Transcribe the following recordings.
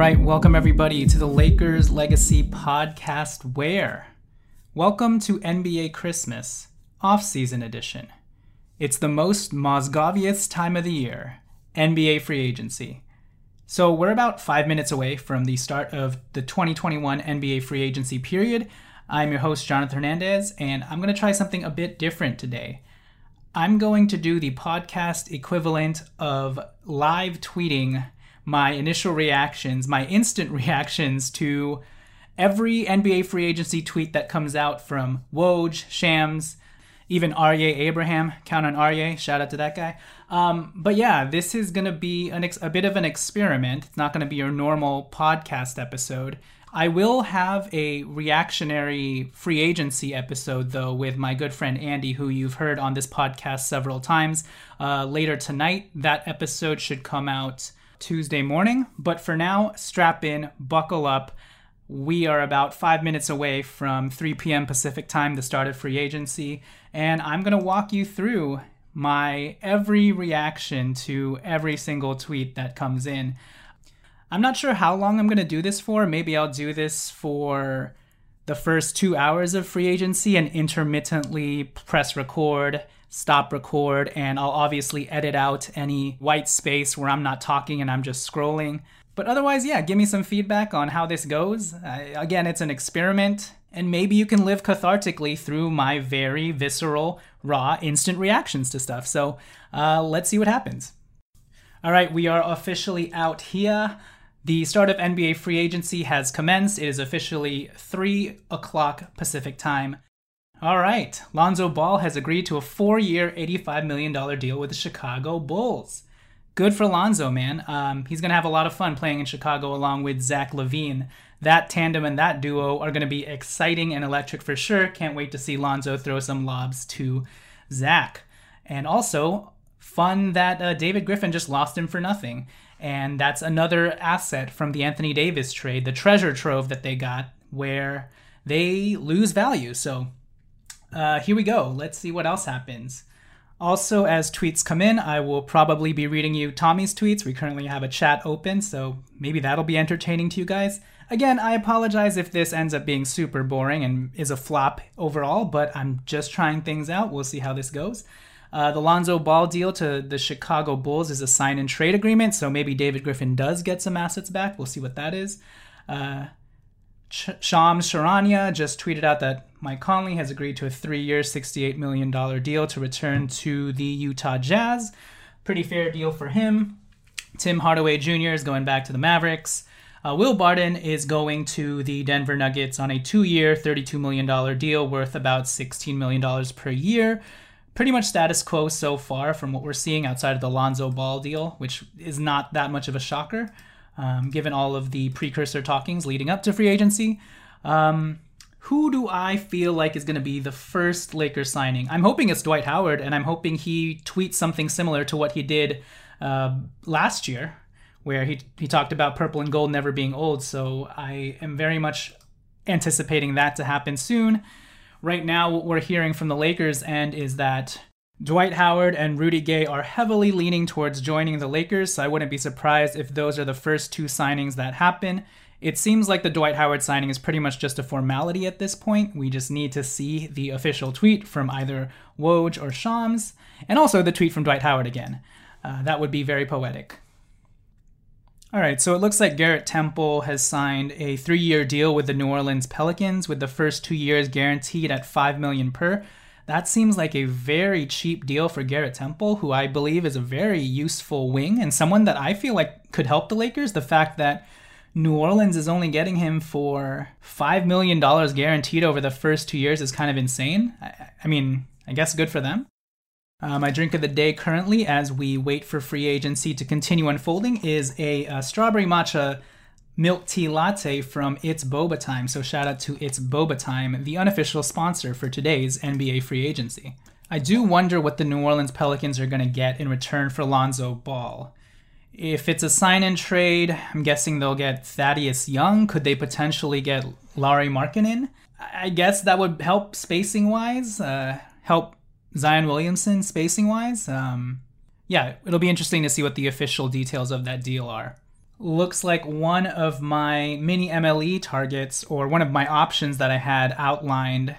Right, welcome everybody to the Lakers Legacy Podcast. Where? Welcome to NBA Christmas, off-season edition. It's the most Mozgovious time of the year, NBA free agency. So we're about five minutes away from the start of the 2021 NBA free agency period. I'm your host, Jonathan Hernandez, and I'm going to try something a bit different today. I'm going to do the podcast equivalent of live tweeting my initial reactions, my instant reactions to every NBA free agency tweet that comes out from Woj, Shams, even Aryeh Abraham. Count on Aryeh. Shout out to that guy. Um, but yeah, this is going to be ex- a bit of an experiment. It's not going to be your normal podcast episode. I will have a reactionary free agency episode, though, with my good friend Andy, who you've heard on this podcast several times. Uh, later tonight, that episode should come out Tuesday morning. But for now, strap in, buckle up. We are about five minutes away from 3 p.m. Pacific time, the start of free agency, and I'm going to walk you through my every reaction to every single tweet that comes in. I'm not sure how long I'm going to do this for. Maybe I'll do this for the first two hours of free agency and intermittently press record, stop record, and I'll obviously edit out any white space where I'm not talking and I'm just scrolling. But otherwise, yeah, give me some feedback on how this goes. Uh, again, it's an experiment, and maybe you can live cathartically through my very visceral, raw, instant reactions to stuff. So uh, let's see what happens. All right, we are officially out here. The start of NBA free agency has commenced. It is officially 3 o'clock Pacific time. All right, Lonzo Ball has agreed to a four year, $85 million deal with the Chicago Bulls. Good for Lonzo, man. Um, he's going to have a lot of fun playing in Chicago along with Zach LaVine. That tandem and that duo are going to be exciting and electric for sure. Can't wait to see Lonzo throw some lobs to Zach. And also, fun that uh, David Griffin just lost him for nothing. And that's another asset from the Anthony Davis trade, the treasure trove that they got, where they lose value. So uh, here we go. Let's see what else happens. Also, as tweets come in, I will probably be reading you Tommy's tweets. We currently have a chat open, so maybe that'll be entertaining to you guys. Again, I apologize if this ends up being super boring and is a flop overall, but I'm just trying things out. We'll see how this goes. Uh, the Lonzo Ball deal to the Chicago Bulls is a sign and trade agreement, so maybe David Griffin does get some assets back. We'll see what that is. Uh, Ch- Shams Charania just tweeted out that Mike Conley has agreed to a three year, $68 million deal to return to the Utah Jazz. Pretty fair deal for him. Tim Hardaway Jr. is going back to the Mavericks. Uh, Will Barton is going to the Denver Nuggets on a two year, $32 million deal worth about $16 million per year. Pretty much status quo so far from what we're seeing outside of the Lonzo Ball deal, which is not that much of a shocker, um, given all of the precursor talkings leading up to free agency. Um, who do I feel like is going to be the first Lakers signing? I'm hoping it's Dwight Howard, and I'm hoping he tweets something similar to what he did uh, last year where he he talked about purple and gold never being old. So I am very much anticipating that to happen soon. Right now, what we're hearing from the Lakers end is that Dwight Howard and Rudy Gay are heavily leaning towards joining the Lakers, so I wouldn't be surprised if those are the first two signings that happen. It seems like the Dwight Howard signing is pretty much just a formality at this point. We just need to see the official tweet from either Woj or Shams, and also the tweet from Dwight Howard again. Uh, that would be very poetic. All right, so it looks like Garrett Temple has signed a three-year deal with the New Orleans Pelicans, with the first two years guaranteed at five million per. That seems like a very cheap deal for Garrett Temple, who I believe is a very useful wing and someone that I feel like could help the Lakers. The fact that New Orleans is only getting him for $5 million guaranteed over the first two years is kind of insane. I, I mean, I guess good for them. Uh, my drink of the day currently, as we wait for free agency to continue unfolding, is a, a strawberry matcha milk tea latte from It's Boba Time. So shout out to It's Boba Time, the unofficial sponsor for today's NBA free agency. I do wonder what the New Orleans Pelicans are going to get in return for Lonzo Ball. If it's a sign and trade, I'm guessing they'll get Thaddeus Young. Could they potentially get Lauri Markkanen? I guess that would help spacing wise, uh, help Zion Williamson spacing wise. Um, yeah, it'll be interesting to see what the official details of that deal are. Looks like one of my mini MLE targets, or one of my options that I had outlined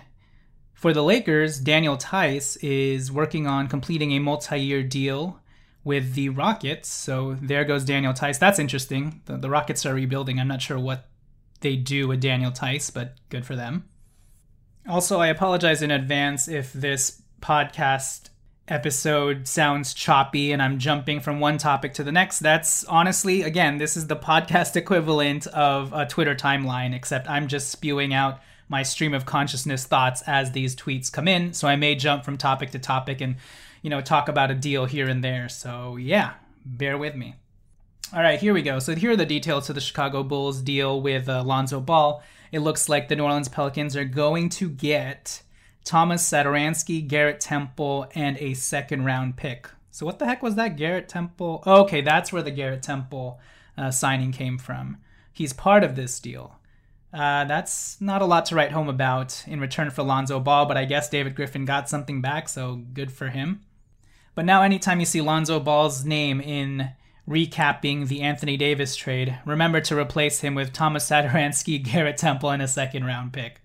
for the Lakers, Daniel Theis is working on completing a multi year deal with the Rockets. So there goes Daniel Theis. That's interesting. The, the Rockets are rebuilding. I'm not sure what they do with Daniel Theis, but good for them. Also, I apologize in advance if this podcast episode sounds choppy and I'm jumping from one topic to the next. That's honestly, again, this is the podcast equivalent of a Twitter timeline, except I'm just spewing out my stream of consciousness thoughts as these tweets come in. So I may jump from topic to topic and, you know, talk about a deal here and there. So yeah, bear with me. All right, here we go. So here are the details to the Chicago Bulls deal with uh, Lonzo Ball. It looks like the New Orleans Pelicans are going to get Thomas Satoransky, Garrett Temple, and a second round pick. So what the heck was that Garrett Temple? Oh, okay, that's where the Garrett Temple uh, signing came from. He's part of this deal. Uh, that's not a lot to write home about in return for Lonzo Ball, but I guess David Griffin got something back, so good for him. But now, anytime you see Lonzo Ball's name in recapping the Anthony Davis trade, remember to replace him with Thomas Satoransky, Garrett Temple, and a second round pick.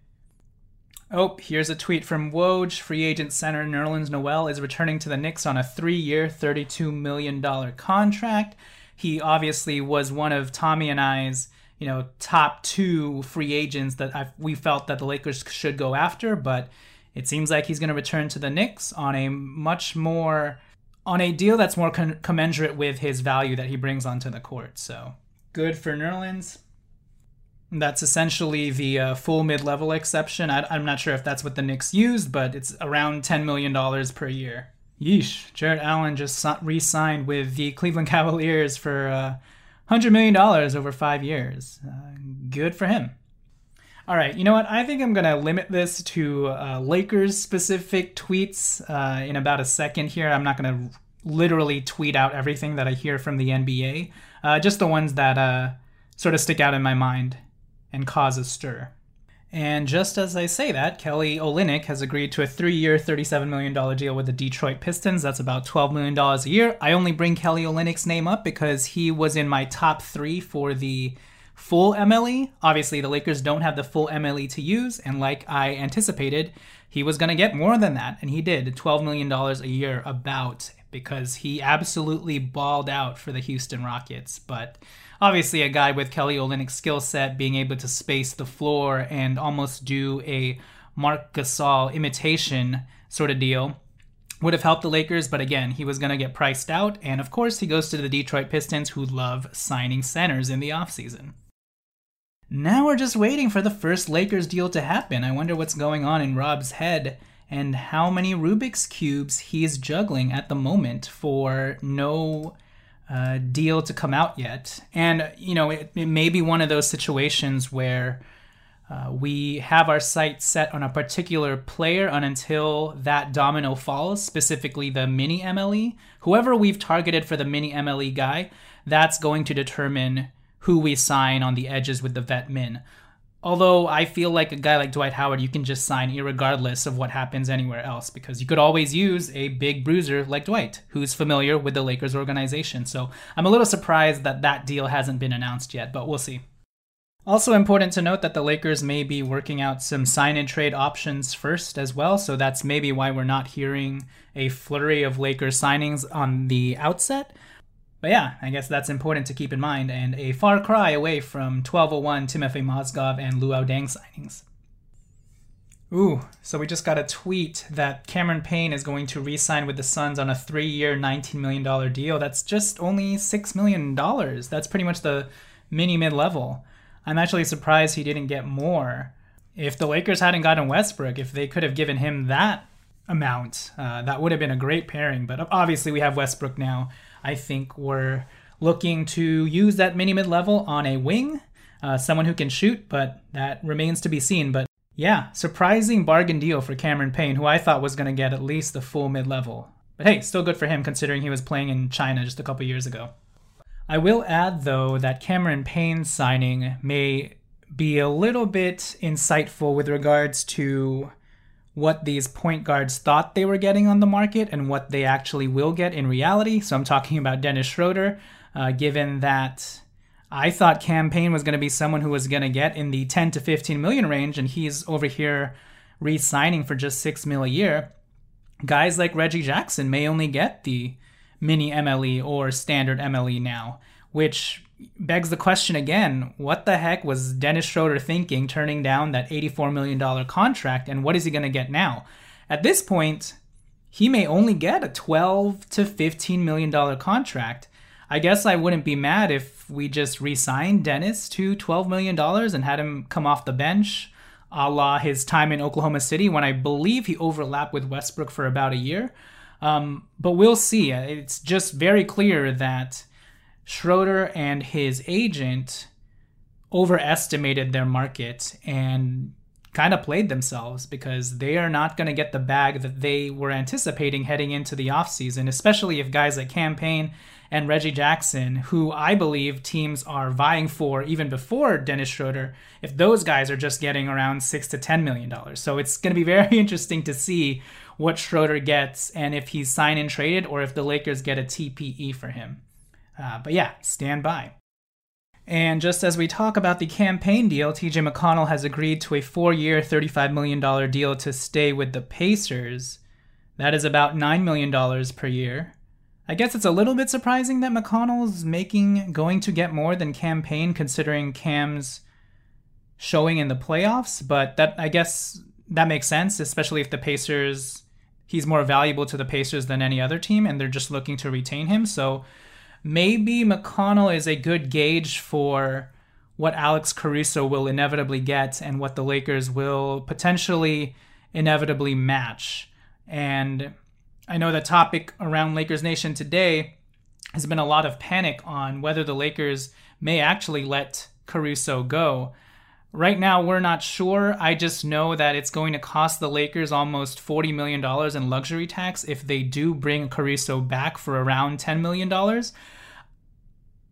Oh, here's a tweet from Woj. Free agent center Nerlens Noel is returning to the Knicks on a three-year, $32 million contract. He obviously was one of Tommy and I's, you know, top two free agents that I've, we felt that the Lakers should go after, but it seems like he's going to return to the Knicks on a much more, on a deal that's more con- commensurate with his value that he brings onto the court. So good for Nerlens. That's essentially the uh, full mid level exception. I, am not sure if that's what the Knicks used, but it's around $10 million per year. Yeesh. Jarrett Allen just re signed with the Cleveland Cavaliers for uh, $100 million over five years. Uh, good for him. All right, you know what? I think I'm going to limit this to uh, Lakers specific tweets uh, in about a second here. I'm not going to literally tweet out everything that I hear from the NBA, uh, just the ones that uh, sort of stick out in my mind and cause a stir. And just as I say that, Kelly Olynyk has agreed to a three-year, $37 million deal with the Detroit Pistons. That's about $12 million a year. I only bring Kelly Olynyk's name up because he was in my top three for the full MLE. Obviously, the Lakers don't have the full MLE to use, and like I anticipated, he was going to get more than that, and he did $12 million a year about because he absolutely balled out for the Houston Rockets. But obviously, a guy with Kelly Olynyk's skill set, being able to space the floor and almost do a Marc Gasol imitation sort of deal would have helped the Lakers, but again, he was going to get priced out. And of course, he goes to the Detroit Pistons, who love signing centers in the offseason. Now we're just waiting for the first Lakers deal to happen. I wonder what's going on in Rob's head and how many Rubik's Cubes he's juggling at the moment for no uh, deal to come out yet. And, you know, it, it may be one of those situations where uh, we have our sights set on a particular player until that domino falls, specifically the mini MLE. Whoever we've targeted for the mini MLE guy, that's going to determine who we sign on the edges with the vet min. Although I feel like a guy like Dwight Howard, you can just sign regardless of what happens anywhere else because you could always use a big bruiser like Dwight, who's familiar with the Lakers organization. So I'm a little surprised that that deal hasn't been announced yet, but we'll see. Also important to note that the Lakers may be working out some sign and trade options first as well, so that's maybe why we're not hearing a flurry of Lakers signings on the outset. But yeah, I guess that's important to keep in mind, and a far cry away from 1201 Timofey Mozgov and Luol Deng signings. Ooh, so we just got a tweet that Cameron Payne is going to re sign with the Suns on a three year, $19 million deal. That's just only $6 million. That's pretty much the mini mid level. I'm actually surprised he didn't get more. If the Lakers hadn't gotten Westbrook, if they could have given him that amount, uh, that would have been a great pairing. But obviously, we have Westbrook now. I think we're looking to use that mini mid level on a wing, uh, someone who can shoot, but that remains to be seen. But yeah, surprising bargain deal for Cameron Payne, who I thought was going to get at least the full mid level. But hey, still good for him considering he was playing in China just a couple years ago. I will add, though, that Cameron Payne's signing may be a little bit insightful with regards to what these point guards thought they were getting on the market and what they actually will get in reality. So I'm talking about Dennis Schroeder, uh, given that I thought Cam Payne was going to be someone who was going to get in the 10 to 15 million range, and he's over here re signing for just 6 mil a year. Guys like Reggie Jackson may only get the mini MLE or standard MLE now, which begs the question again what the heck was Dennis Schroeder thinking turning down that $84 million contract, and what is he going to get now? At this point, he may only get a 12 to 15 million dollar contract. I guess I wouldn't be mad if we just re-signed Dennis to 12 million dollars and had him come off the bench, a la his time in Oklahoma City when I believe he overlapped with Westbrook for about a year. Um, but we'll see. It's just very clear that Schroeder and his agent overestimated their market and kind of played themselves because they are not going to get the bag that they were anticipating heading into the offseason, especially if guys like Cam Payne and Reggie Jackson, who I believe teams are vying for even before Dennis Schroeder, if those guys are just getting around six to ten million dollars. So it's going to be very interesting to see what Schroeder gets and if he's signed and traded or if the Lakers get a TPE for him. Uh, but yeah, stand by. And just as we talk about the Cam Payne deal, TJ McConnell has agreed to a four year, $35 million deal to stay with the Pacers. That is about $9 million per year. I guess it's a little bit surprising that McConnell's making going to get more than Cam Payne considering Cam's showing in the playoffs, but that I guess that makes sense, especially if the Pacers he's more valuable to the Pacers than any other team, and they're just looking to retain him. So maybe McConnell is a good gauge for what Alex Caruso will inevitably get and what the Lakers will potentially inevitably match. And I know the topic around Lakers Nation today has been a lot of panic on whether the Lakers may actually let Caruso go. Right now, we're not sure. I just know that it's going to cost the Lakers almost $40 million in luxury tax if they do bring Caruso back for around $10 million.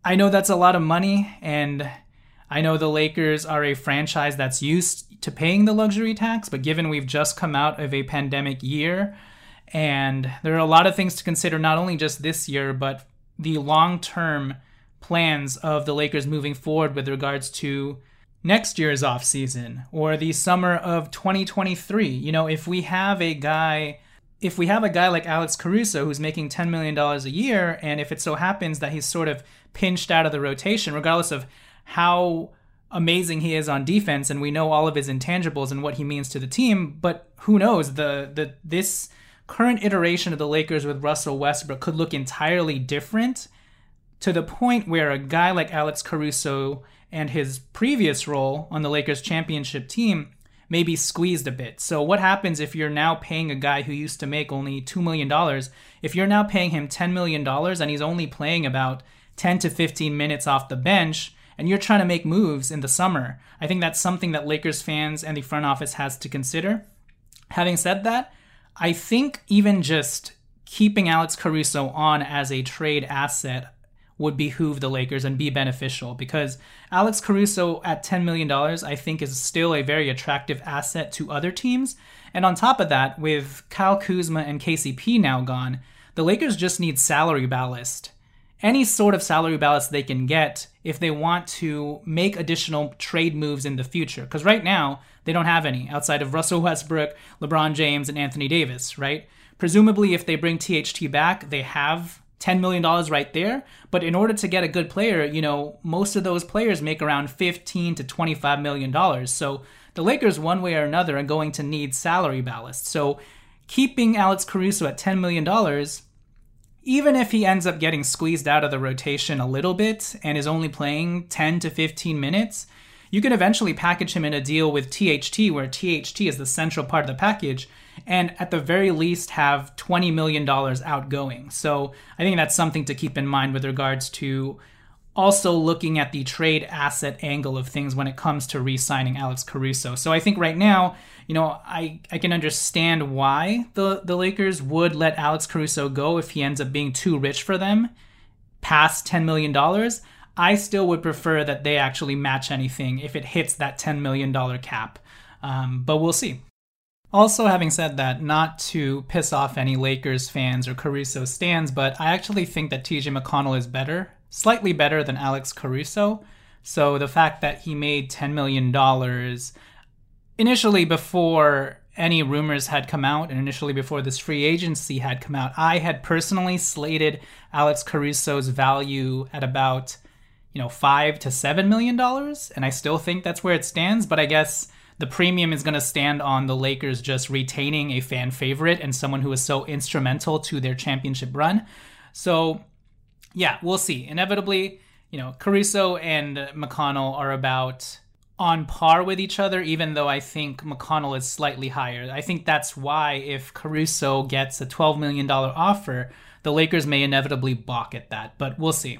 I know that's a lot of money, and I know the Lakers are a franchise that's used to paying the luxury tax, but given we've just come out of a pandemic year, and there are a lot of things to consider, not only just this year, but the long term plans of the Lakers moving forward with regards to next year's off season or the summer of 2023. You know, if we have a guy if we have a guy like Alex Caruso who's making $10 million a year, and if it so happens that he's sort of pinched out of the rotation, regardless of how amazing he is on defense, and we know all of his intangibles and what he means to the team, but who knows? The the this current iteration of the Lakers with Russell Westbrook could look entirely different to the point where a guy like Alex Caruso and his previous role on the Lakers championship team maybe squeezed a bit. So what happens if you're now paying a guy who used to make only $2 million, if you're now paying him $10 million and he's only playing about 10 to 15 minutes off the bench and you're trying to make moves in the summer? I think that's something that Lakers fans and the front office has to consider. Having said that, I think even just keeping Alex Caruso on as a trade asset would behoove the Lakers and be beneficial because Alex Caruso at $10 million, I think, is still a very attractive asset to other teams. And on top of that, with Kyle Kuzma and KCP now gone, the Lakers just need salary ballast. Any sort of salary ballast they can get if they want to make additional trade moves in the future. Because right now, they don't have any outside of Russell Westbrook, LeBron James, and Anthony Davis, right? Presumably, if they bring THT back, they have $10 million right there. But in order to get a good player, you know, most of those players make around 15 to $25 million. So the Lakers, one way or another, are going to need salary ballast. So keeping Alex Caruso at $10 million, even if he ends up getting squeezed out of the rotation a little bit and is only playing 10 to 15 minutes, you can eventually package him in a deal with THT, where THT is the central part of the package, and at the very least have $20 million outgoing. So I think that's something to keep in mind with regards to also looking at the trade asset angle of things when it comes to re-signing Alex Caruso. So I think right now, you know, I, I can understand why the, the Lakers would let Alex Caruso go if he ends up being too rich for them, past $10 million. I still would prefer that they actually match anything if it hits that $10 million cap. Um, but we'll see. Also, having said that, not to piss off any Lakers fans or Caruso stands, but I actually think that TJ McConnell is better, slightly better than Alex Caruso. So the fact that he made $10 million initially before any rumors had come out and initially before this free agency had come out, I had personally slated Alex Caruso's value at about, you know, five to seven million dollars. And I still think that's where it stands, but I guess the premium is going to stand on the Lakers just retaining a fan favorite and someone who was so instrumental to their championship run. So, yeah, we'll see. Inevitably, you know, Caruso and McConnell are about on par with each other, even though I think McConnell is slightly higher. I think that's why if Caruso gets a $12 million offer, the Lakers may inevitably balk at that, but we'll see.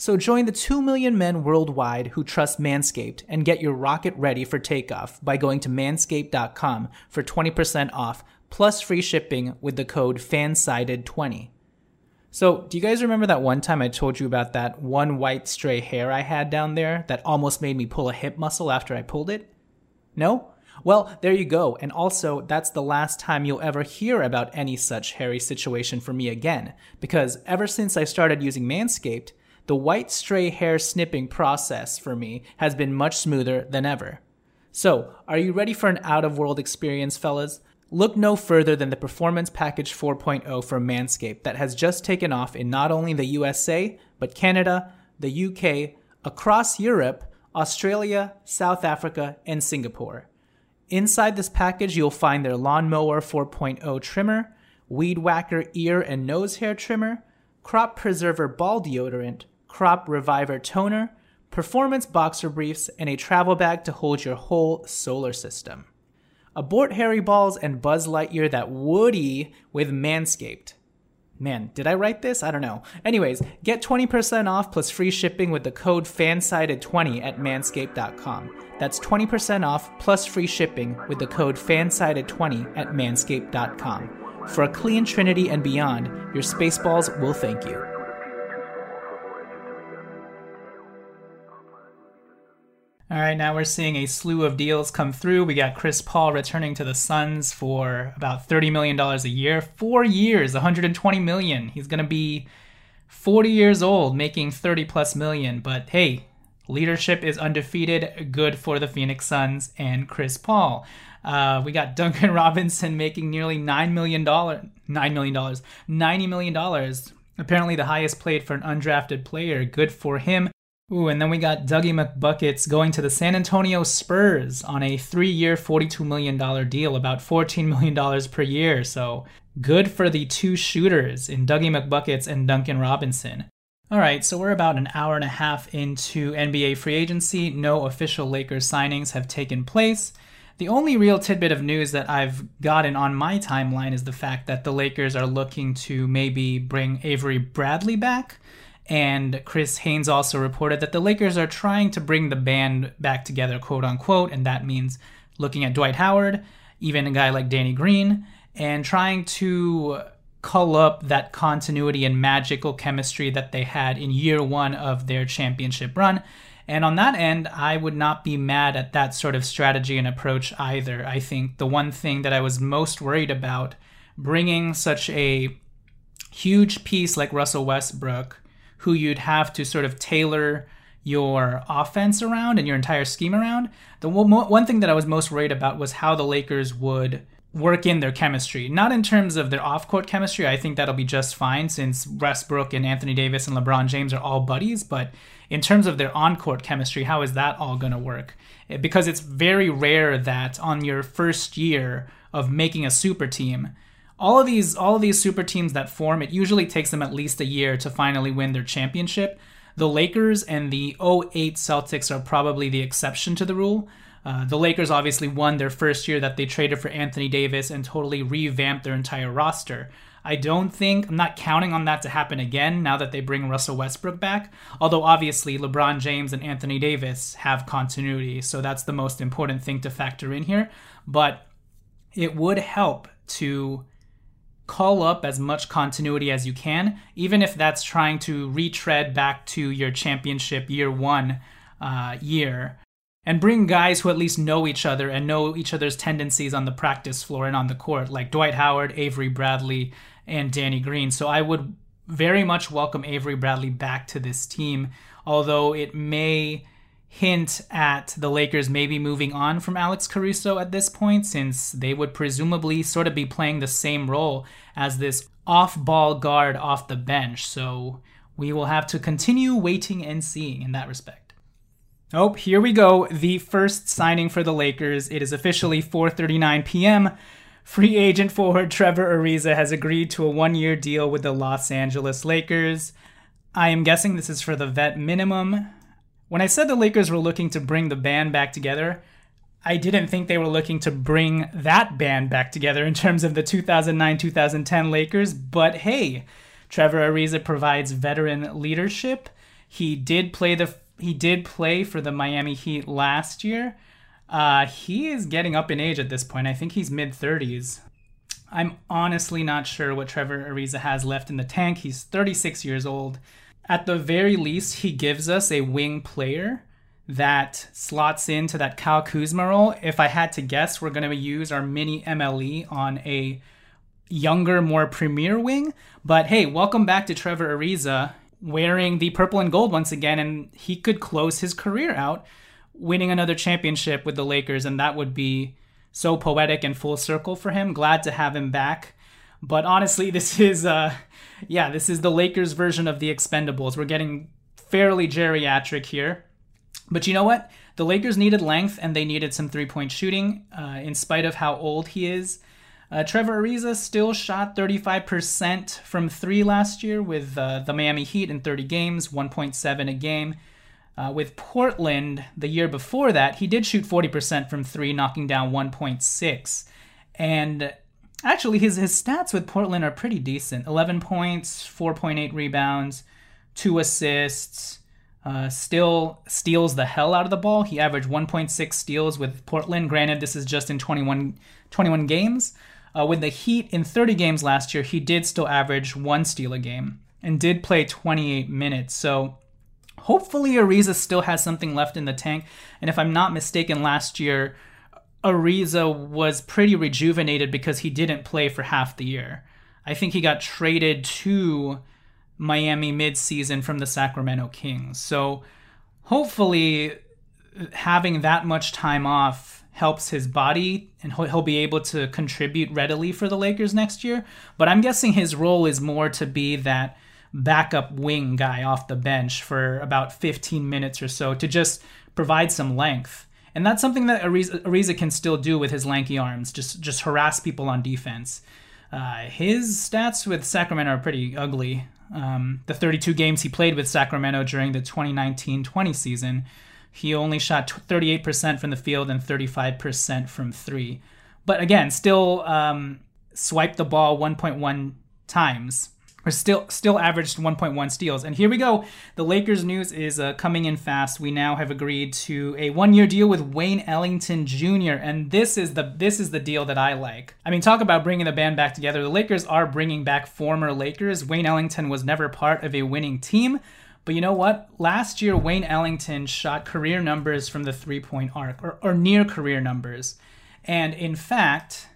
So join the 2 million men worldwide who trust Manscaped and get your rocket ready for takeoff by going to manscaped.com for 20% off plus free shipping with the code FANSIDED20. So, do you guys remember that one time I told you about that one white stray hair I had down there that almost made me pull a hip muscle after I pulled it? No? Well, there you go. And also, that's the last time you'll ever hear about any such hairy situation for me again, because ever since I started using Manscaped, the white stray hair snipping process for me has been much smoother than ever. So, are you ready for an out of world experience, fellas? Look no further than the Performance Package 4.0 from Manscaped that has just taken off in not only the USA, but Canada, the UK, across Europe, Australia, South Africa, and Singapore. Inside this package, you'll find their Lawnmower 4.0 trimmer, Weed Whacker ear and nose hair trimmer, Crop Preserver ball deodorant, Crop Reviver toner, performance boxer briefs, and a travel bag to hold your whole solar system. Abort Harry balls and Buzz Lightyear that Woody with Manscaped. Man, did I write this? I don't know. Anyways, get 20% off plus free shipping with the code FANSIDED20 at manscaped.com. That's 20% off plus free shipping with the code FANSIDED20 at manscaped.com. For a clean trinity and beyond, your spaceballs will thank you. All right, now we're seeing a slew of deals come through. We got Chris Paul returning to the Suns for about $30 million a year. Four years, 120 million. He's going to be 40 years old, making 30 plus million. But hey, leadership is undefeated. Good for the Phoenix Suns and Chris Paul. Uh, we got Duncan Robinson making nearly $9 million. $9 million. $90 million. Apparently the highest paid for an undrafted player. Good for him. Ooh, and then we got Dougie McBuckets going to the San Antonio Spurs on a three year, $42 million deal, about $14 million per year. So good for the two shooters in Dougie McBuckets and Duncan Robinson. All right, so we're about an hour and a half into NBA free agency. No official Lakers signings have taken place. The only real tidbit of news that I've gotten on my timeline is the fact that the Lakers are looking to maybe bring Avery Bradley back. And Chris Haynes also reported that the Lakers are trying to bring the band back together, quote unquote, and that means looking at Dwight Howard, even a guy like Danny Green, and trying to cull up that continuity and magical chemistry that they had in year one of their championship run. And on that end, I would not be mad at that sort of strategy and approach either. I think the one thing that I was most worried about bringing such a huge piece like Russell Westbrook who you'd have to sort of tailor your offense around and your entire scheme around. The one thing that I was most worried about was how the Lakers would work in their chemistry. Not in terms of their off court chemistry, I think that'll be just fine since Westbrook and Anthony Davis and LeBron James are all buddies, but in terms of their on court chemistry, how is that all going to work? Eh, because it's very rare that on your first year of making a super team, all of these all of these super teams that form, it usually takes them at least a year to finally win their championship. The Lakers and the 08 Celtics are probably the exception to the rule. Uh, the Lakers obviously won their first year that they traded for Anthony Davis and totally revamped their entire roster. I don't think, I'm not counting on that to happen again now that they bring Russell Westbrook back. Although, obviously, LeBron James and Anthony Davis have continuity, so that's the most important thing to factor in here. But it would help to call up as much continuity as you can, even if that's trying to retread back to your championship year one uh, year, and bring guys who at least know each other and know each other's tendencies on the practice floor and on the court, like Dwight Howard, Avery Bradley, and Danny Green. So I would very much welcome Avery Bradley back to this team, although it may hint at the Lakers maybe moving on from Alex Caruso at this point, since they would presumably sort of be playing the same role as this off ball guard off the bench. So we will have to continue waiting and seeing in that respect. Oh, here we go. The first signing for the Lakers. It is officially 4:39 p.m. Free agent forward Trevor Ariza has agreed to a one-year deal with the Los Angeles Lakers. I am guessing this is for the vet minimum. When I said the Lakers were looking to bring the band back together, I didn't think they were looking to bring that band back together in terms of the 2009 2010 Lakers, but hey, Trevor Ariza provides veteran leadership. He did play the he did play for the Miami Heat last year. Uh, he is getting up in age at this point. I think he's mid 30s. I'm honestly not sure what Trevor Ariza has left in the tank. He's 36 years old at the very least, he gives us a wing player that slots into that Kyle Kuzma role. If I had to guess, we're going to use our mini MLE on a younger, more premier wing. But hey, welcome back to Trevor Ariza wearing the purple and gold once again, and he could close his career out winning another championship with the Lakers, and that would be so poetic and full circle for him. Glad to have him back. But honestly, this is uh yeah, this is the Lakers version of the Expendables. We're getting fairly geriatric here. But you know what? The Lakers needed length and they needed some three point shooting, uh, in spite of how old he is. Uh, Trevor Ariza still shot 35% from three last year with uh, the Miami Heat in 30 games, 1.7 a game. Uh, with Portland the year before that, he did shoot 40% from three, knocking down 1.6. And actually his his stats with Portland are pretty decent. 11 points, 4.8 rebounds, 2 assists. Uh, still steals the hell out of the ball. He averaged 1.6 steals with Portland. Granted, this is just in 21, 21 games. Uh, with the Heat in 30 games last year, he did still average one steal a game and did play 28 minutes. So hopefully Ariza still has something left in the tank. And if I'm not mistaken, last year Ariza was pretty rejuvenated because he didn't play for half the year. I think he got traded to Miami midseason from the Sacramento Kings. So hopefully having that much time off helps his body and he'll be able to contribute readily for the Lakers next year. But I'm guessing his role is more to be that backup wing guy off the bench for about 15 minutes or so to just provide some length. And that's something that Ariza, Ariza can still do with his lanky arms, just just harass people on defense. Uh, his stats with Sacramento are pretty ugly. Um, the 32 games he played with Sacramento during the 2019-20 season, he only shot 38% from the field and 35% from three. But again, still um, swiped the ball 1.1 times or still still averaged 1.1 steals. And here we go. The Lakers news is uh, coming in fast. We now have agreed to a one-year deal with Wayne Ellington Jr. And this is the this is the deal that I like. I mean, talk about bringing the band back together. The Lakers are bringing back former Lakers. Wayne Ellington was never part of a winning team. But you know what? Last year, Wayne Ellington shot career numbers from the three point arc, or, or near career numbers. And in fact,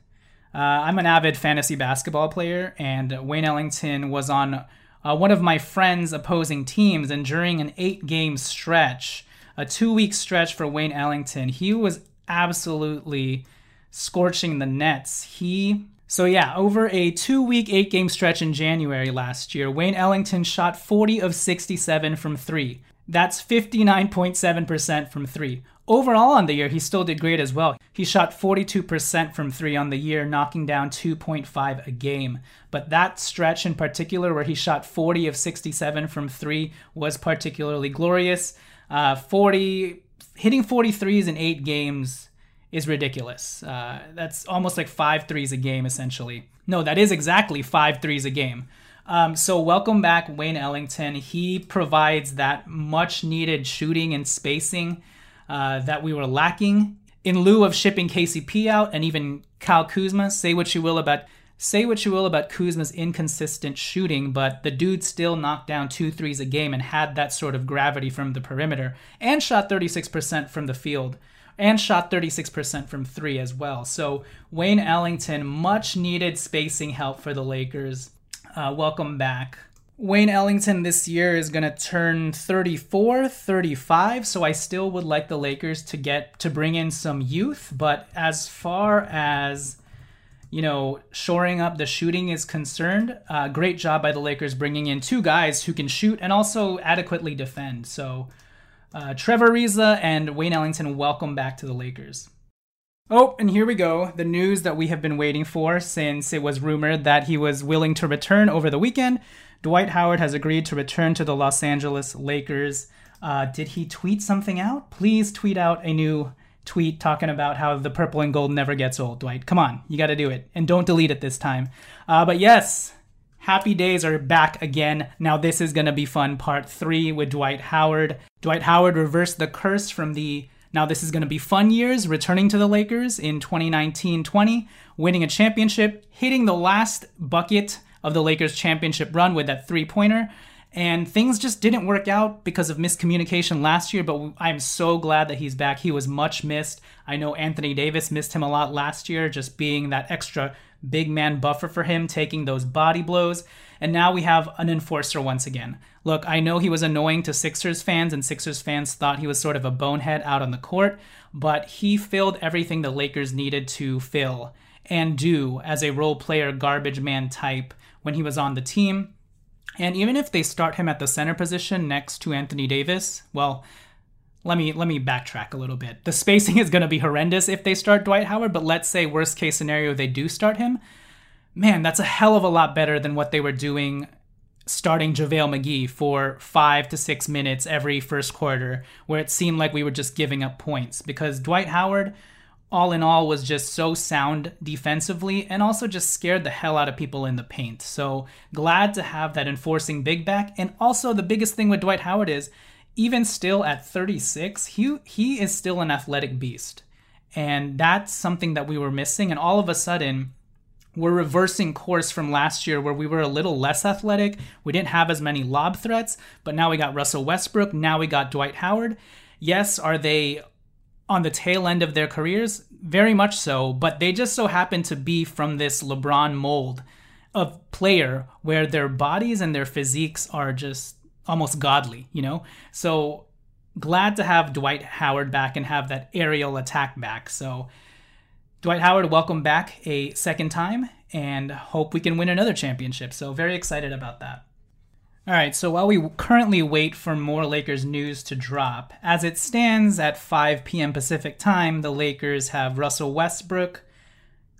uh, I'm an avid fantasy basketball player, and Wayne Ellington was on uh, one of my friends' opposing teams. And during an eight game stretch, a two week stretch for Wayne Ellington, he was absolutely scorching the nets. He so, yeah, over a two week, eight game stretch in January last year, Wayne Ellington shot 40 of 67 from three. That's 59.7% from three. Overall on the year, he still did great as well. He shot 42% from three on the year, knocking down 2.5 a game. But that stretch in particular, where he shot 40 of 67 from three, was particularly glorious. Uh, 40, hitting 43s in eight games is ridiculous. Uh, that's almost like five threes a game, essentially. No, that is exactly five threes a game. Um, so, welcome back, Wayne Ellington. He provides that much needed shooting and spacing uh, that we were lacking. In lieu of shipping KCP out and even Kyle Kuzma, say what you will about say what you will about Kuzma's inconsistent shooting, but the dude still knocked down two threes a game and had that sort of gravity from the perimeter and shot 36% from the field and shot 36% from three as well. So Wayne Ellington, much needed spacing help for the Lakers. Uh, welcome back. Wayne Ellington this year is going to turn 34, 35, so I still would like the Lakers to get to bring in some youth, but as far as you know, shoring up the shooting is concerned, uh, great job by the Lakers bringing in two guys who can shoot and also adequately defend. So, uh, Trevor Ariza and Wayne Ellington, welcome back to the Lakers. Oh, and here we go. The news that we have been waiting for since it was rumored that he was willing to return over the weekend. Dwight Howard has agreed to return to the Los Angeles Lakers. Uh, did he tweet something out? Please tweet out a new tweet talking about how the purple and gold never gets old, Dwight. Come on, you got to do it. And don't delete it this time. Uh, but yes, happy days are back again. Now, this is going to be fun. Part three with Dwight Howard. Dwight Howard reversed the curse from the now, this is going to be fun years, returning to the Lakers in 2019 20, winning a championship, hitting the last bucket of the Lakers championship run with that three pointer. And things just didn't work out because of miscommunication last year, but I'm so glad that he's back. He was much missed. I know Anthony Davis missed him a lot last year, just being that extra big man buffer for him, taking those body blows. And now we have an enforcer once again. Look, I know he was annoying to Sixers fans, and Sixers fans thought he was sort of a bonehead out on the court, but he filled everything the Lakers needed to fill and do as a role player, garbage man type when he was on the team. And even if they start him at the center position next to Anthony Davis, well, let me let me backtrack a little bit. The spacing is going to be horrendous if they start Dwight Howard, but let's say worst case scenario they do start him. Man, that's a hell of a lot better than what they were doing starting JaVale McGee for 5 to 6 minutes every first quarter where it seemed like we were just giving up points because Dwight Howard all in all was just so sound defensively and also just scared the hell out of people in the paint. So glad to have that enforcing big back. And also the biggest thing with Dwight Howard is even still at 36, he he is still an athletic beast. And that's something that we were missing and all of a sudden we're reversing course from last year where we were a little less athletic. We didn't have as many lob threats, but now we got Russell Westbrook, now we got Dwight Howard. Yes, are they on the tail end of their careers? Very much so, but they just so happen to be from this LeBron mold of player where their bodies and their physiques are just almost godly, you know? So glad to have Dwight Howard back and have that aerial attack back. So Dwight Howard, welcome back a second time and hope we can win another championship. So very excited about that. All right, so while we currently wait for more Lakers news to drop, as it stands at 5 p.m. Pacific time, the Lakers have Russell Westbrook,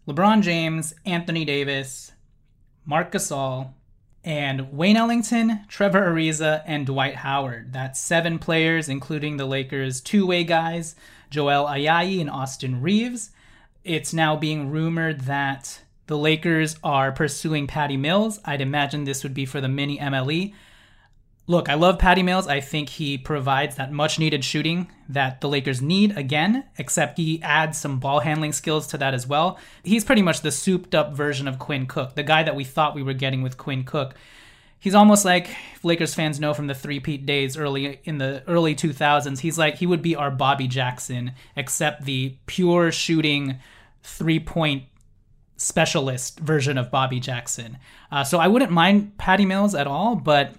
LeBron James, Anthony Davis, Marc Gasol, and Wayne Ellington, Trevor Ariza, and Dwight Howard. That's seven players, including the Lakers' two way guys, Joel Ayayi and Austin Reaves. It's now being rumored that the Lakers are pursuing Patty Mills. I'd imagine this would be for the mini MLE. Look, I love Patty Mills. I think he provides that much needed shooting that the Lakers need again, except he adds some ball handling skills to that as well. He's pretty much the souped up version of Quinn Cook, the guy that we thought we were getting with Quinn Cook. He's almost like Lakers fans know from the three-peat days early in the early 2000s. He's like he would be our Bobby Jackson, except the pure shooting three-point specialist version of Bobby Jackson. Uh, so I wouldn't mind Patty Mills at all, but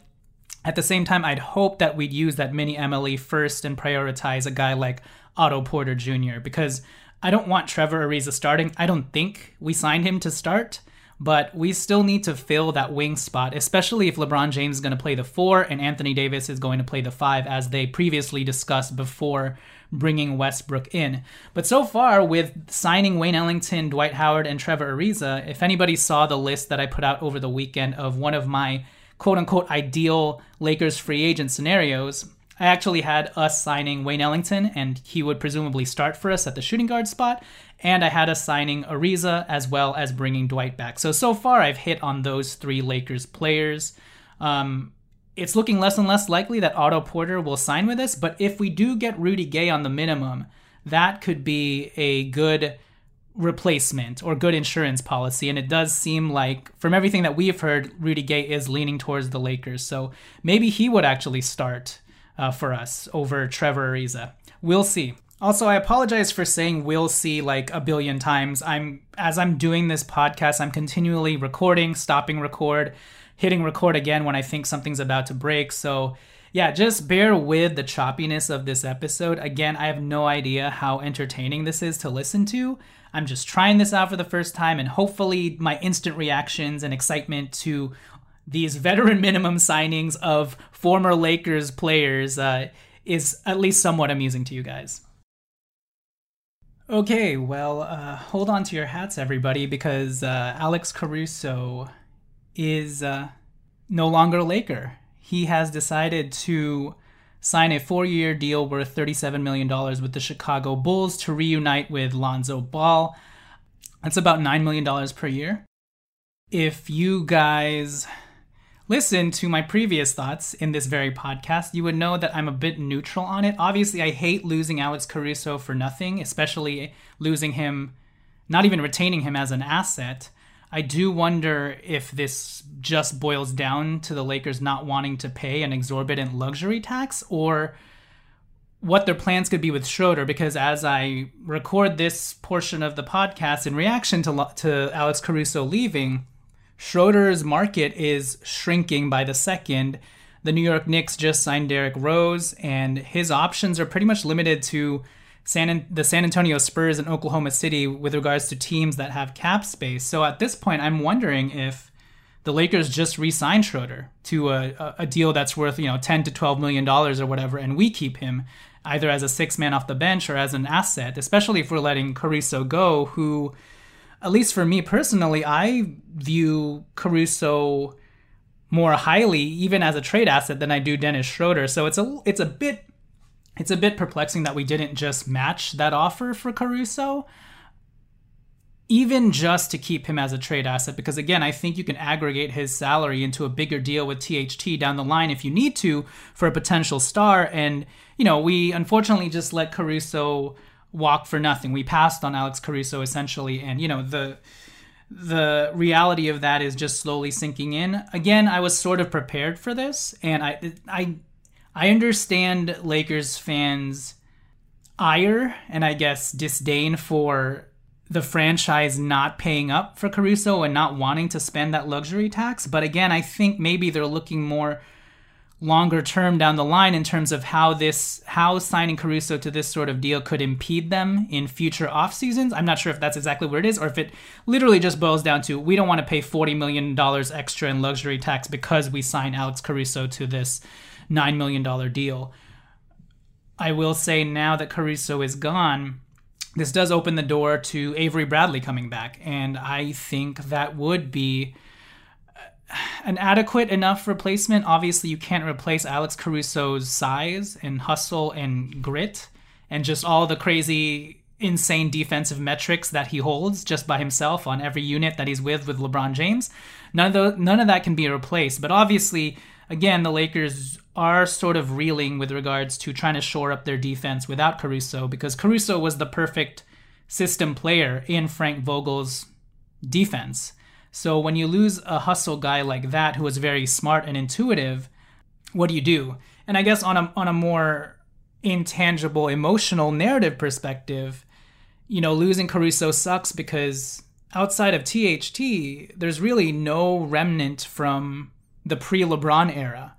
at the same time, I'd hope that we'd use that mini MLE first and prioritize a guy like Otto Porter Jr. because I don't want Trevor Ariza starting. I don't think we signed him to start, but we still need to fill that wing spot, especially if LeBron James is going to play the four and Anthony Davis is going to play the five, as they previously discussed before bringing Westbrook in. But so far, with signing Wayne Ellington, Dwight Howard, and Trevor Ariza, if anybody saw the list that I put out over the weekend of one of my quote unquote ideal Lakers free agent scenarios, I actually had us signing Wayne Ellington, and he would presumably start for us at the shooting guard spot. And I had us signing Ariza as well as bringing Dwight back. So, so far, I've hit on those three Lakers players. Um, it's looking less and less likely that Otto Porter will sign with us, but if we do get Rudy Gay on the minimum, that could be a good replacement or good insurance policy. And it does seem like, from everything that we've heard, Rudy Gay is leaning towards the Lakers. So maybe he would actually start uh, for us over Trevor Ariza. We'll see. Also, I apologize for saying we'll see like a billion times. I'm as I'm doing this podcast, I'm continually recording, stopping record hitting record again when I think something's about to break. So, yeah, just bear with the choppiness of this episode. Again, I have no idea how entertaining this is to listen to. I'm just trying this out for the first time, and hopefully, my instant reactions and excitement to these veteran minimum signings of former Lakers players uh, is at least somewhat amusing to you guys. Okay, well, uh, hold on to your hats, everybody, because uh, Alex Caruso is uh, no longer a Laker. He has decided to sign a four year deal worth $37 million with the Chicago Bulls to reunite with Lonzo Ball. That's about $9 million per year. If you guys listen to my previous thoughts in this very podcast, you would know that I'm a bit neutral on it. Obviously, I hate losing Alex Caruso for nothing, especially losing him, not even retaining him as an asset. I do wonder if this just boils down to the Lakers not wanting to pay an exorbitant luxury tax or what their plans could be with Schroeder because as I record this portion of the podcast in reaction to to Alex Caruso leaving, Schroeder's market is shrinking by the second. The New York Knicks just signed Derrick Rose and his options are pretty much limited to San the San Antonio Spurs and Oklahoma City with regards to teams that have cap space. So at this point, I'm wondering if the Lakers just re-sign Schroeder to a, a deal that's worth you know 10 to 12 million dollars or whatever, and we keep him either as a six man off the bench or as an asset, especially if we're letting Caruso go, who, at least for me personally, I view Caruso more highly, even as a trade asset, than I do Dennis Schroeder. So it's a it's a bit it's a bit perplexing that we didn't just match that offer for Caruso even just to keep him as a trade asset because again i think you can aggregate his salary into a bigger deal with tht down the line if you need to for a potential star and you know we unfortunately just let caruso walk for nothing we passed on alex caruso essentially and you know the the reality of that is just slowly sinking in again i was sort of prepared for this and i i i understand lakers fans ire and i guess disdain for the franchise not paying up for Caruso and not wanting to spend that luxury tax. But again, I think maybe they're looking more longer term down the line in terms of how this how signing Caruso to this sort of deal could impede them in future off seasons. I'm not sure if that's exactly where it is or if it literally just boils down to we don't want to pay 40 million dollars extra in luxury tax because we sign Alex Caruso to this 9 million dollar deal. I will say now that Caruso is gone, this does open the door to Avery Bradley coming back, and I think that would be an adequate enough replacement. Obviously, you can't replace Alex Caruso's size and hustle and grit and just all the crazy, insane defensive metrics that he holds just by himself on every unit that he's with with LeBron James. None of none of that can be replaced. But obviously, again, the Lakers are sort of reeling with regards to trying to shore up their defense without Caruso because Caruso was the perfect system player in Frank Vogel's defense. So when you lose a hustle guy like that who was very smart and intuitive, what do you do? And I guess on a on a more intangible emotional narrative perspective, you know, losing Caruso sucks because outside of THT, there's really no remnant from the pre-LeBron era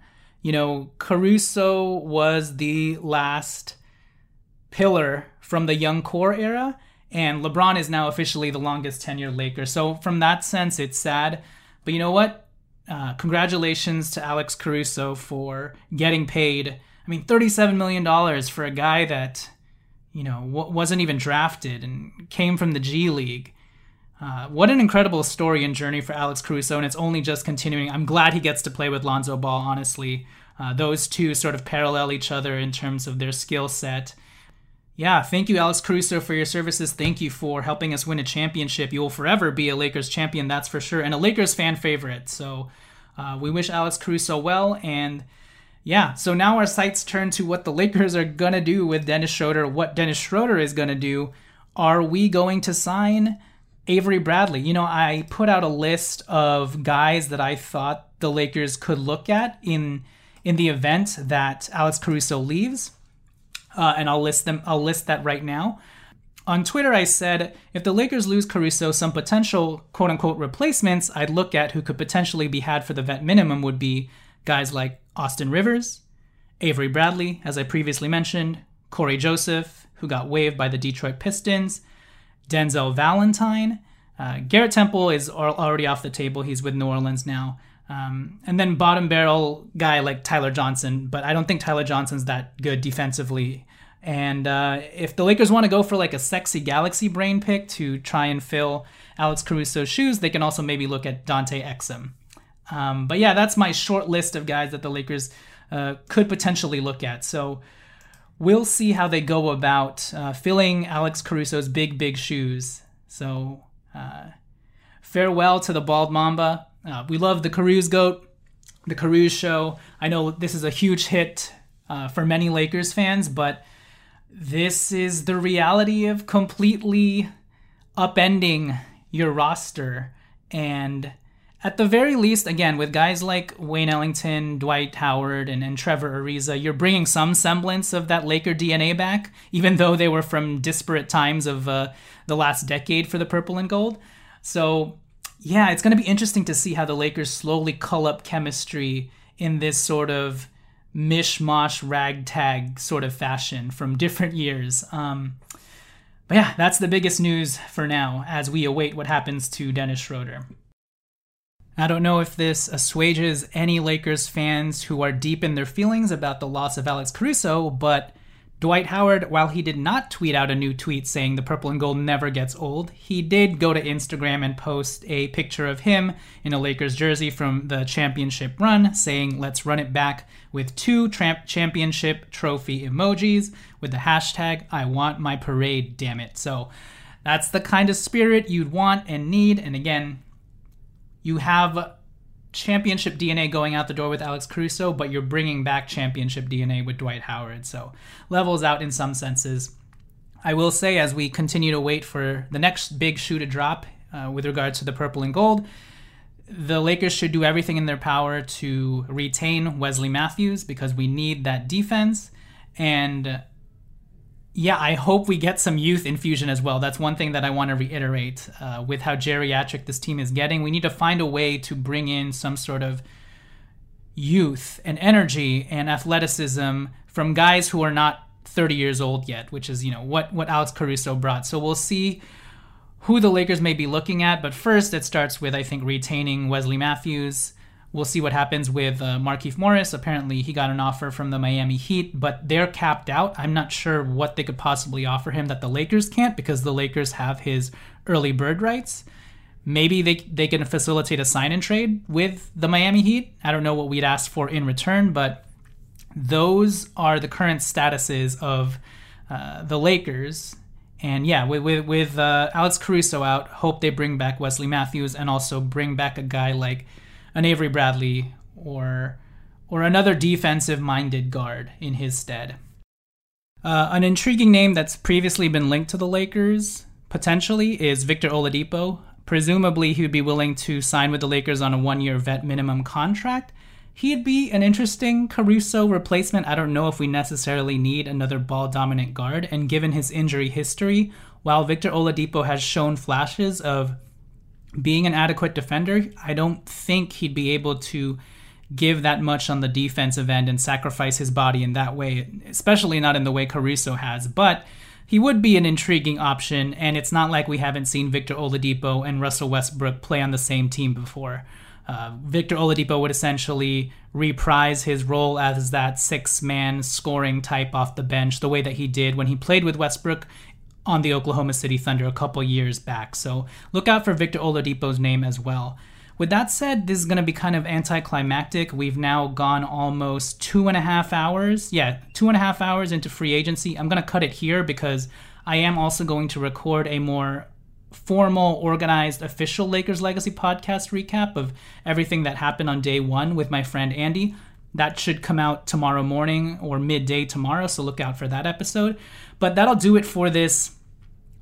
you know, Caruso was the last pillar from the young core era, and LeBron is now officially the longest tenure Laker. So from that sense, it's sad. But you know what? Uh, congratulations to Alex Caruso for getting paid. I mean, $37 million for a guy that, you know, w- wasn't even drafted and came from the G League. Uh, what an incredible story and journey for Alex Caruso, and it's only just continuing. I'm glad he gets to play with Lonzo Ball, honestly. Uh, those two sort of parallel each other in terms of their skill set. Yeah, thank you, Alex Caruso, for your services. Thank you for helping us win a championship. You will forever be a Lakers champion, that's for sure, and a Lakers fan favorite. So uh, we wish Alex Caruso well. And yeah, so now our sights turn to what the Lakers are going to do with Dennis Schroeder, what Dennis Schroeder is going to do. Are we going to sign Avery Bradley? You know, I put out a list of guys that I thought the Lakers could look at in in the event that Alex Caruso leaves. Uh, and I'll list them. I'll list that right now. On Twitter, I said if the Lakers lose Caruso, some potential quote unquote replacements I'd look at who could potentially be had for the vet minimum would be guys like Austin Rivers, Avery Bradley, as I previously mentioned, Cory Joseph, who got waived by the Detroit Pistons, Denzel Valentine. Uh, Garrett Temple is already off the table. He's with New Orleans now. Um, and then bottom barrel guy like Tyler Johnson, but I don't think Tyler Johnson's that good defensively. And uh, if the Lakers want to go for like a sexy Galaxy brain pick to try and fill Alex Caruso's shoes, they can also maybe look at Dante Exum. Um, but yeah, that's my short list of guys that the Lakers uh, could potentially look at. So we'll see how they go about uh, filling Alex Caruso's big, big shoes. So uh, farewell to the Bald Mamba. Uh, we love the Caruso Goat, the Caruso Show. I know this is a huge hit uh, for many Lakers fans, but this is the reality of completely upending your roster. And at the very least, again, with guys like Wayne Ellington, Dwight Howard, and, and Trevor Ariza, you're bringing some semblance of that Laker DNA back, even though they were from disparate times of uh, the last decade for the purple and gold. So yeah, it's going to be interesting to see how the Lakers slowly cull up chemistry in this sort of mishmash ragtag sort of fashion from different years. Um, but yeah, that's the biggest news for now as we await what happens to Dennis Schroeder. I don't know if this assuages any Lakers fans who are deep in their feelings about the loss of Alex Caruso, but Dwight Howard, while he did not tweet out a new tweet saying the purple and gold never gets old, he did go to Instagram and post a picture of him in a Lakers jersey from the championship run, saying, Let's run it back with two championship trophy emojis with the hashtag, I want my parade, damn it. So that's the kind of spirit you'd want and need. And again, you have championship DNA going out the door with Alex Caruso, but you're bringing back championship DNA with Dwight Howard. So levels out in some senses. I will say, as we continue to wait for the next big shoe to drop uh, with regards to the purple and gold, the Lakers should do everything in their power to retain Wesley Matthews because we need that defense. And yeah, I hope we get some youth infusion as well. That's one thing that I want to reiterate uh, with how geriatric this team is getting. We need to find a way to bring in some sort of youth and energy and athleticism from guys who are not 30 years old yet, which is, you know, what, what Alex Caruso brought. So we'll see who the Lakers may be looking at. But first, it starts with, I think, retaining Wesley Matthews We'll see what happens with uh, Markieff Morris. Apparently, he got an offer from the Miami Heat, but they're capped out. I'm not sure what they could possibly offer him that the Lakers can't because the Lakers have his early bird rights. Maybe they, they can facilitate a sign and trade with the Miami Heat. I don't know what we'd ask for in return, but those are the current statuses of uh, the Lakers. And yeah, with with, with uh, Alex Caruso out, hope they bring back Wesley Matthews and also bring back a guy like an Avery Bradley or or another defensive minded guard in his stead. Uh, an intriguing name that's previously been linked to the Lakers potentially is Victor Oladipo. Presumably, he would be willing to sign with the Lakers on a one year vet minimum contract. He'd be an interesting Caruso replacement. I don't know if we necessarily need another ball dominant guard. And given his injury history, while Victor Oladipo has shown flashes of being an adequate defender, I don't think he'd be able to give that much on the defensive end and sacrifice his body in that way, especially not in the way Caruso has. But he would be an intriguing option, and it's not like we haven't seen Victor Oladipo and Russell Westbrook play on the same team before. Uh, Victor Oladipo would essentially reprise his role as that six man scoring type off the bench, the way that he did when he played with Westbrook on the Oklahoma City Thunder a couple years back. So look out for Victor Oladipo's name as well. With that said, this is going to be kind of anticlimactic. We've now gone almost two and a half hours. Yeah, two and a half hours into free agency. I'm going to cut it here because I am also going to record a more formal, organized, official Lakers Legacy podcast recap of everything that happened on day one with my friend Andy. That should come out tomorrow morning or midday tomorrow, so look out for that episode. But that'll do it for this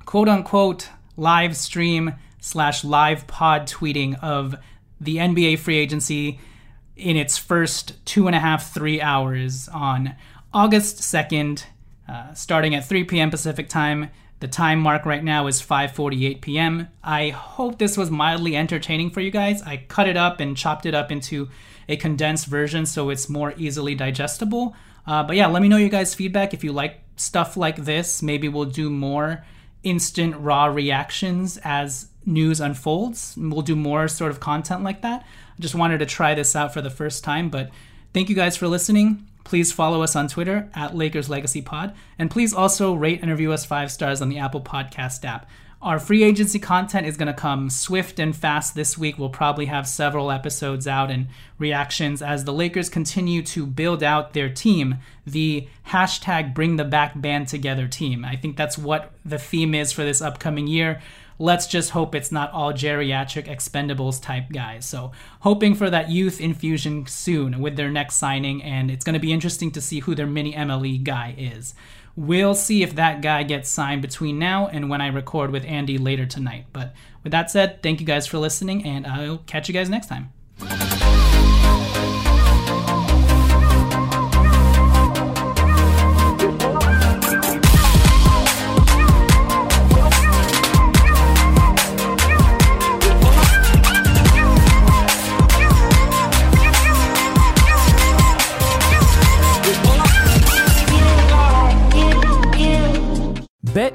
quote unquote live stream slash live pod tweeting of the NBA free agency in its first two and a half, three hours on August 2nd, uh, starting at 3 p.m. Pacific time. The time mark right now is 5:48 p.m. I hope this was mildly entertaining for you guys. I cut it up and chopped it up into a condensed version so it's more easily digestible. Uh, but yeah, let me know your guys' feedback if you like stuff like this. Maybe we'll do more instant raw reactions as news unfolds. We'll do more sort of content like that. I just wanted to try this out for the first time, but thank you guys for listening. Please follow us on Twitter at Lakers Legacy Pod, and please also rate and review us five stars on the Apple Podcast app. Our free agency content is going to come swift and fast this week. We'll probably have several episodes out and reactions as the Lakers continue to build out their team, the hashtag bring the back band together team. I think that's what the theme is for this upcoming year. Let's just hope it's not all geriatric expendables type guys. So, hoping for that youth infusion soon with their next signing, and it's going to be interesting to see who their mini MLE guy is. We'll see if that guy gets signed between now and when I record with Andy later tonight. But with that said, thank you guys for listening, and I'll catch you guys next time.